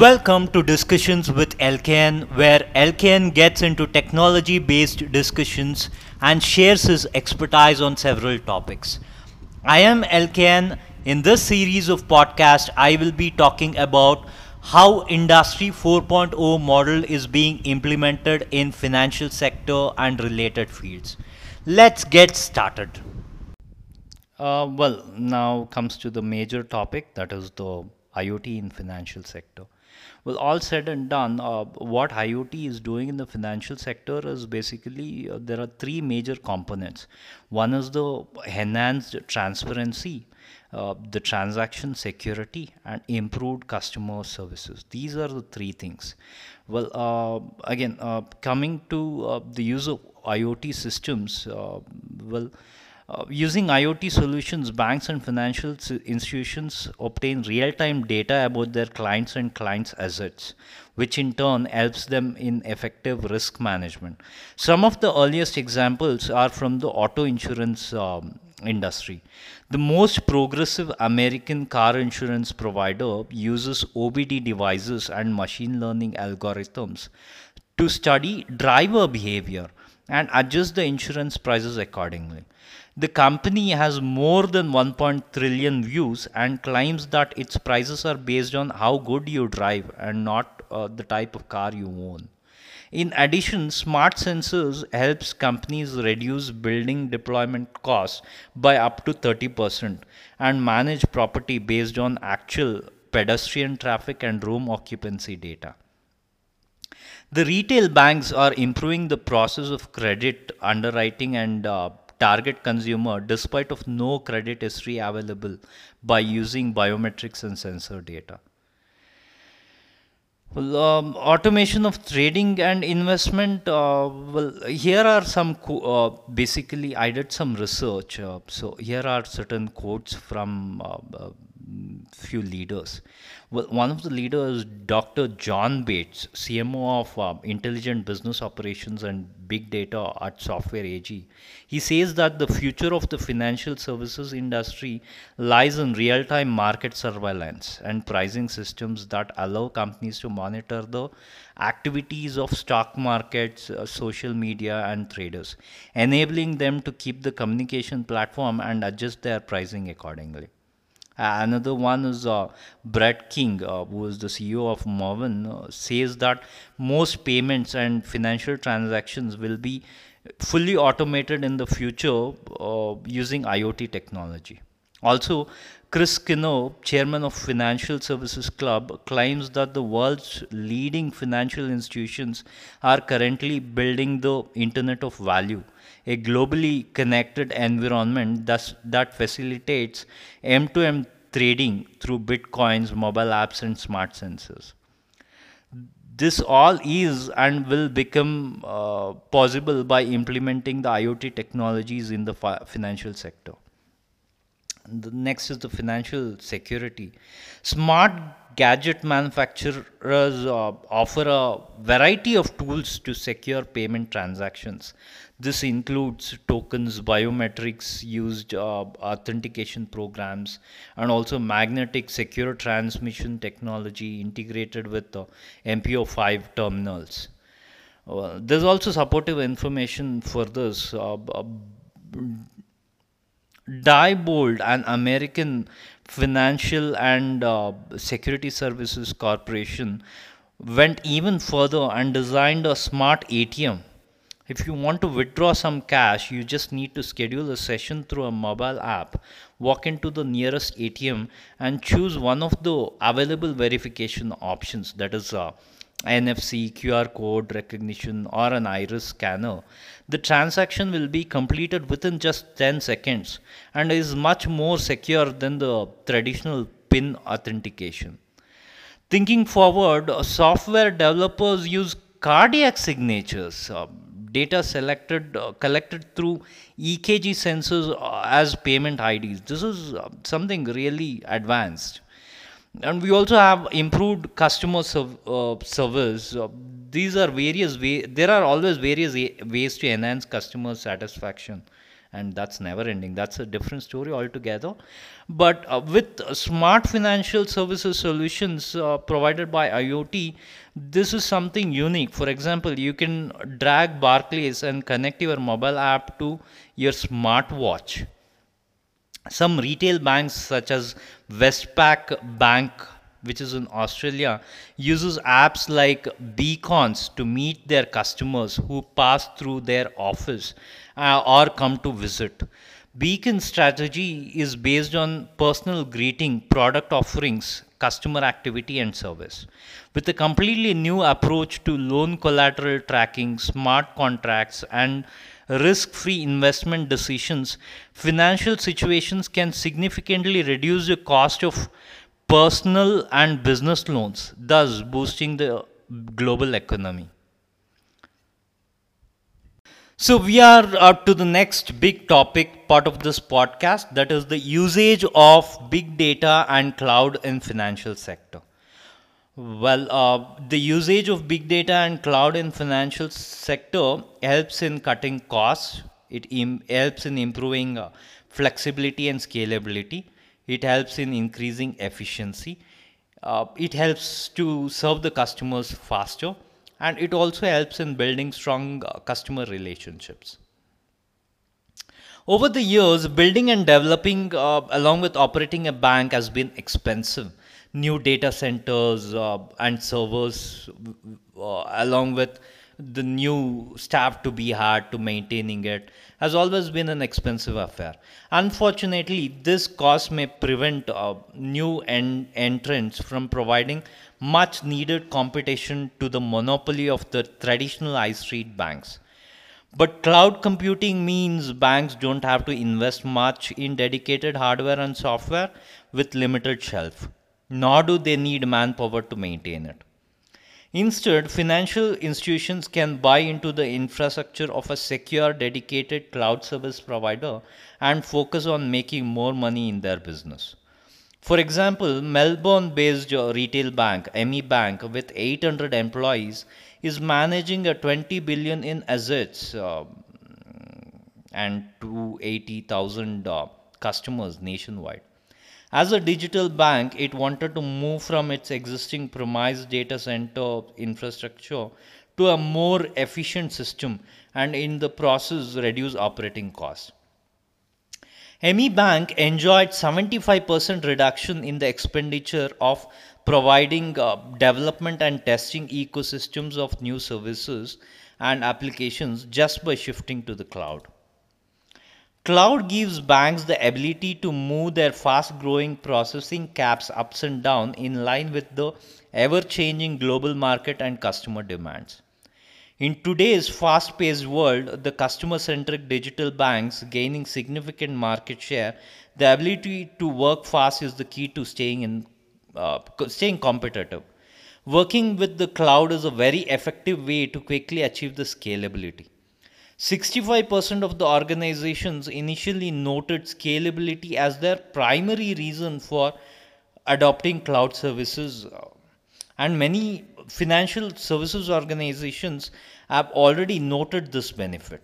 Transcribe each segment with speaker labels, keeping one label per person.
Speaker 1: Welcome to Discussions with LKN, where LKN gets into technology based discussions and shares his expertise on several topics. I am LKN. In this series of podcasts, I will be talking about how Industry 4.0 model is being implemented in financial sector and related fields. Let's get started. Uh, well, now comes to the major topic that is the IoT in financial sector. Well, all said and done, uh, what IoT is doing in the financial sector is basically uh, there are three major components. One is the enhanced transparency, uh, the transaction security, and improved customer services. These are the three things. Well, uh, again, uh, coming to uh, the use of IoT systems, well, uh, using IoT solutions, banks and financial institutions obtain real time data about their clients and clients' assets, which in turn helps them in effective risk management. Some of the earliest examples are from the auto insurance um, industry. The most progressive American car insurance provider uses OBD devices and machine learning algorithms to study driver behavior and adjust the insurance prices accordingly. The company has more than 1. trillion views and claims that its prices are based on how good you drive and not uh, the type of car you own. In addition, smart sensors helps companies reduce building deployment costs by up to 30% and manage property based on actual pedestrian traffic and room occupancy data. The retail banks are improving the process of credit underwriting and uh, target consumer despite of no credit history available by using biometrics and sensor data. Well, um, automation of trading and investment. Uh, well, here are some uh, basically I did some research. Uh, so here are certain quotes from uh, uh, few leaders. Well, one of the leaders, Dr. John Bates, CMO of uh, Intelligent Business Operations and Big Data at Software AG, he says that the future of the financial services industry lies in real time market surveillance and pricing systems that allow companies to monitor the activities of stock markets, uh, social media, and traders, enabling them to keep the communication platform and adjust their pricing accordingly. Another one is uh, Brett King, uh, who is the CEO of Moven, uh, says that most payments and financial transactions will be fully automated in the future uh, using IoT technology. Also, Chris Skinner, chairman of Financial Services Club, claims that the world's leading financial institutions are currently building the Internet of Value a globally connected environment that facilitates M2M trading through bitcoins, mobile apps, and smart sensors. This all is and will become uh, possible by implementing the IoT technologies in the fi- financial sector. The next is the financial security. Smart gadget manufacturers uh, offer a variety of tools to secure payment transactions. This includes tokens, biometrics used uh, authentication programs, and also magnetic secure transmission technology integrated with uh, mPOS terminals. Uh, there's also supportive information for this. Diebold, an American financial and uh, security services corporation, went even further and designed a smart ATM if you want to withdraw some cash, you just need to schedule a session through a mobile app, walk into the nearest ATM, and choose one of the available verification options. That is, uh, NFC, QR code recognition, or an iris scanner. The transaction will be completed within just 10 seconds and is much more secure than the traditional PIN authentication. Thinking forward, software developers use cardiac signatures. Uh, data selected uh, collected through EKG sensors uh, as payment IDs. This is uh, something really advanced. And we also have improved customer uh, service. Uh, these are various ways, there are always various ways to enhance customer satisfaction. And that's never ending. That's a different story altogether. But uh, with smart financial services solutions uh, provided by iot this is something unique. For example you can drag barclays and connect your mobile app to your smartwatch some retail banks such as westpac bank which is in australia uses apps like beacons to meet their customers who pass through their office uh, or come to visit. Beacon strategy is based on personal greeting, product offerings, customer activity, and service. With a completely new approach to loan collateral tracking, smart contracts, and risk free investment decisions, financial situations can significantly reduce the cost of personal and business loans, thus boosting the global economy. So, we are up to the next big topic part of this podcast that is the usage of big data and cloud in financial sector. Well, uh, the usage of big data and cloud in financial sector helps in cutting costs. It Im- helps in improving uh, flexibility and scalability. It helps in increasing efficiency. Uh, it helps to serve the customers faster and it also helps in building strong uh, customer relationships. Over the years, building and developing uh, along with operating a bank has been expensive. New data centers uh, and servers, uh, along with the new staff to be hired to maintaining it, has always been an expensive affair. Unfortunately, this cost may prevent uh, new en- entrants from providing much needed competition to the monopoly of the traditional high street banks. But cloud computing means banks don't have to invest much in dedicated hardware and software with limited shelf, nor do they need manpower to maintain it. Instead, financial institutions can buy into the infrastructure of a secure, dedicated cloud service provider and focus on making more money in their business. For example, Melbourne based retail bank, ME Bank, with 800 employees, is managing a 20 billion in assets uh, and 280,000 uh, customers nationwide. As a digital bank, it wanted to move from its existing premise data center infrastructure to a more efficient system and in the process reduce operating costs. ME Bank enjoyed 75% reduction in the expenditure of providing uh, development and testing ecosystems of new services and applications just by shifting to the cloud. Cloud gives banks the ability to move their fast growing processing caps ups and down in line with the ever changing global market and customer demands. In today's fast paced world, the customer centric digital banks gaining significant market share, the ability to work fast is the key to staying, in, uh, staying competitive. Working with the cloud is a very effective way to quickly achieve the scalability. 65% of the organizations initially noted scalability as their primary reason for adopting cloud services and many financial services organizations have already noted this benefit.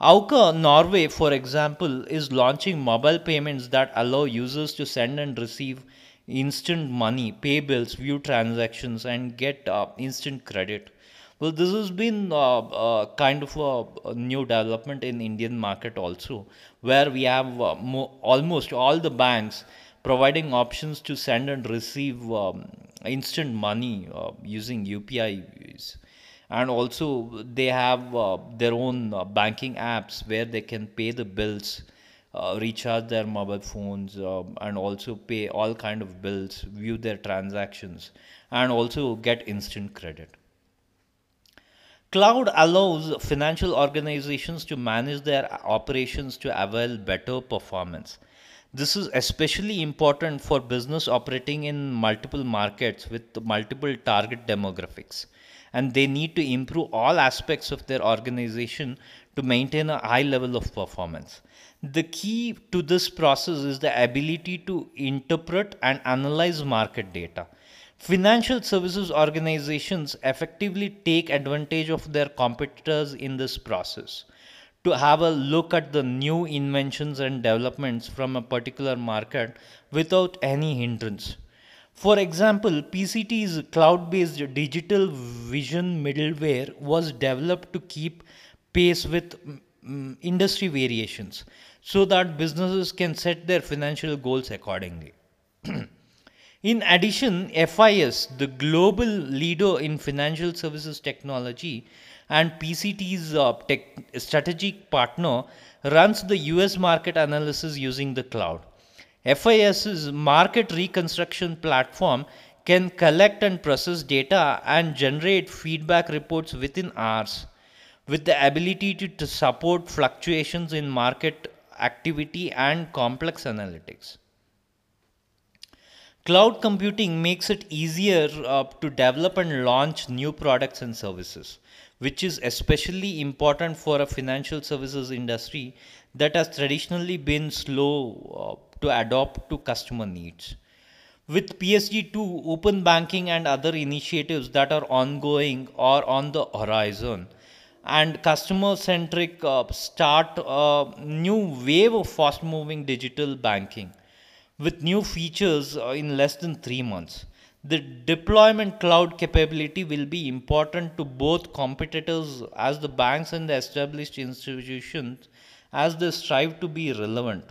Speaker 1: Aukra Norway, for example, is launching mobile payments that allow users to send and receive instant money, pay bills, view transactions, and get uh, instant credit. Well, this has been uh, uh, kind of a, a, new development in Indian market also, where we have uh, mo- almost all the banks providing options to send and receive um, instant money uh, using UPI and also they have uh, their own uh, banking apps where they can pay the bills uh, recharge their mobile phones um, and also pay all kind of bills view their transactions and also get instant credit cloud allows financial organizations to manage their operations to avail better performance this is especially important for business operating in multiple markets with multiple target demographics. And they need to improve all aspects of their organization to maintain a high level of performance. The key to this process is the ability to interpret and analyze market data. Financial services organizations effectively take advantage of their competitors in this process to have a look at the new inventions and developments from a particular market without any hindrance. For example, PCT's cloud based digital vision middleware was developed to keep pace with um, industry variations so that businesses can set their financial goals accordingly. in addition, FIS, the global leader in financial services technology and PCT's uh, tech strategic partner, runs the US market analysis using the cloud. FIS's market reconstruction platform can collect and process data and generate feedback reports within hours with the ability to, to support fluctuations in market activity and complex analytics. Cloud computing makes it easier uh, to develop and launch new products and services, which is especially important for a financial services industry that has traditionally been slow uh, to adapt to customer needs. With PSD2, open banking and other initiatives that are ongoing or on the horizon, and customer centric uh, start a new wave of fast moving digital banking with new features uh, in less than 3 months. The deployment cloud capability will be important to both competitors as the banks and the established institutions as they strive to be relevant.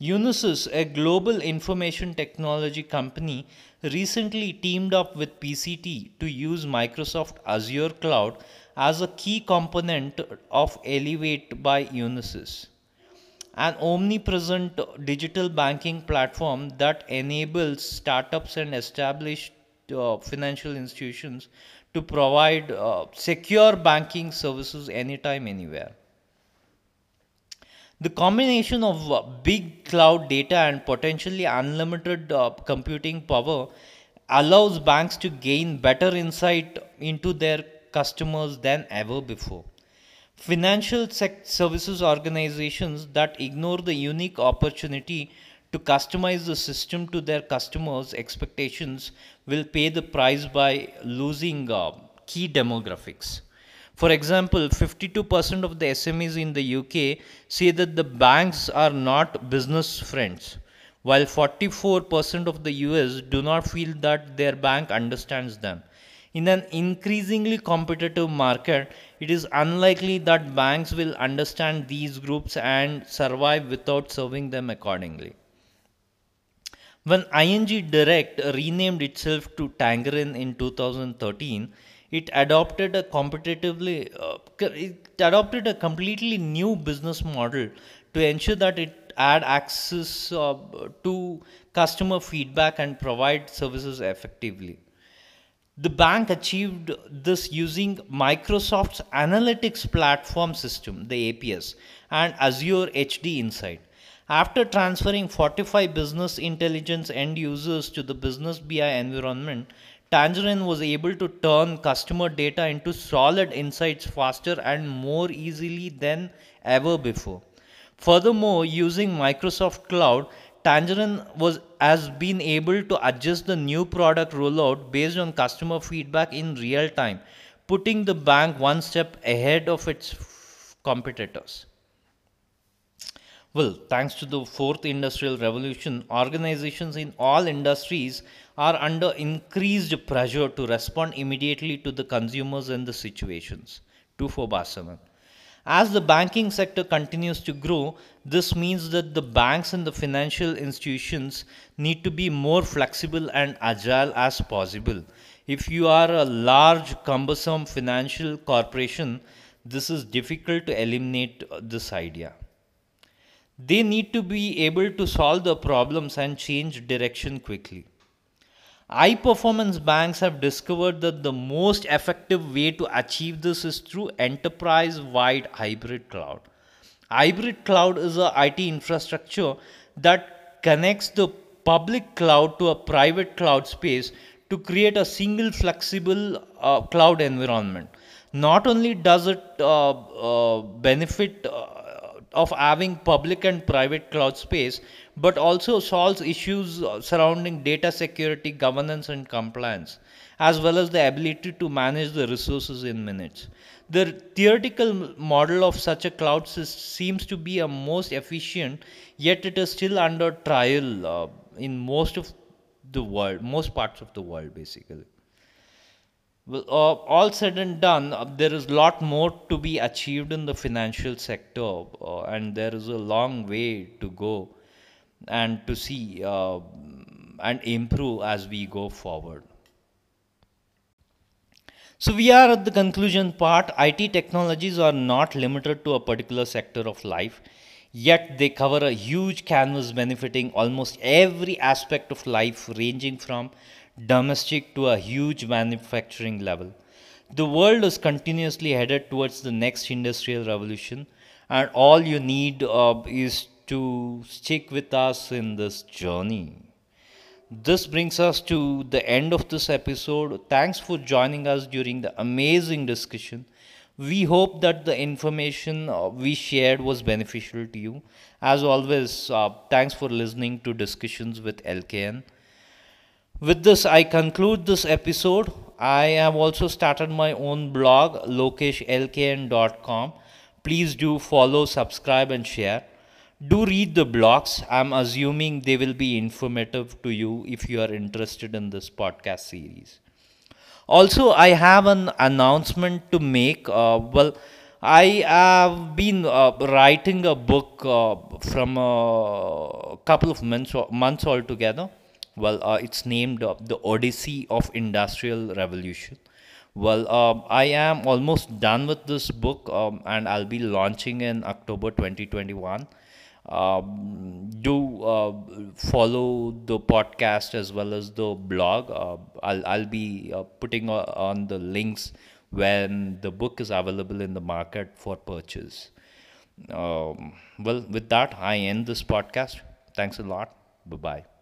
Speaker 1: Unisys, a global information technology company, recently teamed up with PCT to use Microsoft Azure Cloud as a key component of Elevate by Unisys, an omnipresent digital banking platform that enables startups and established uh, financial institutions to provide uh, secure banking services anytime, anywhere. The combination of uh, big cloud data and potentially unlimited uh, computing power allows banks to gain better insight into their customers than ever before. Financial services organizations that ignore the unique opportunity to customize the system to their customers' expectations will pay the price by losing uh, key demographics. For example, 52% of the SMEs in the UK say that the banks are not business friends, while 44% of the US do not feel that their bank understands them. In an increasingly competitive market, it is unlikely that banks will understand these groups and survive without serving them accordingly. When ING Direct renamed itself to Tangerine in 2013, it adopted a competitively uh, it adopted a completely new business model to ensure that it had access uh, to customer feedback and provide services effectively the bank achieved this using Microsoft's analytics platform system, the APS, and Azure HD Insight. After transferring 45 business intelligence end users to the business BI environment, Tangerine was able to turn customer data into solid insights faster and more easily than ever before. Furthermore, using Microsoft Cloud, Tangerine was has been able to adjust the new product rollout based on customer feedback in real time, putting the bank one step ahead of its competitors. Well, thanks to the fourth industrial revolution, organizations in all industries are under increased pressure to respond immediately to the consumers and the situations. 2 for Barcelona. As the banking sector continues to grow, this means that the banks and the financial institutions need to be more flexible and agile as possible. If you are a large, cumbersome financial corporation, this is difficult to eliminate this idea. They need to be able to solve the problems and change direction quickly. High performance banks have discovered that the most effective way to achieve this is through enterprise wide hybrid cloud. Hybrid cloud is a IT infrastructure that connects the public cloud to a private cloud space to create a single flexible uh, cloud environment. Not only does it uh, uh, benefit uh, of having public and private cloud space, but also solves issues surrounding data security, governance, and compliance.
Speaker 2: as well as the ability to manage the resources in minutes. The theoretical model of such a cloud system seems to be a most efficient, yet it is still under trial uh, in most of the world, most parts of the world, basically. Well, uh, all said and done, uh, there is a lot more to be achieved in the financial sector, uh, and there is a long way to go and to see uh, and improve as we go forward. So we are at the conclusion part. IT technologies are not limited to a particular sector of life, yet they cover a huge canvas benefiting almost every aspect of life, ranging from domestic to a huge manufacturing level. The world is continuously headed towards the next industrial revolution, and all you need uh, is to stick with us in this journey. This brings us to the end of this episode. Thanks for joining us during the amazing discussion. We hope that the information uh, we shared was beneficial to you. As always, uh, thanks for listening to Discussions with LKN. With this, I conclude this episode. I have also started my own blog, lokeshlkn.com. Please do follow, subscribe, and share do read the blogs. I'm assuming they will be informative to you if you are interested in this podcast series. Also, I have an announcement to make. Uh, well, I have been uh, writing a book uh, from a couple of months, months altogether. Well, uh, it's named uh, The Odyssey of Industrial Revolution. Well, uh, I am almost done with this book um, and I'll be launching in October 2021 um, do uh, follow the podcast as well as the blog. Uh, I'll, I'll be uh, putting on the links when the book is available in the market for purchase. Um, well, with that, I end this podcast. Thanks a lot. Bye bye.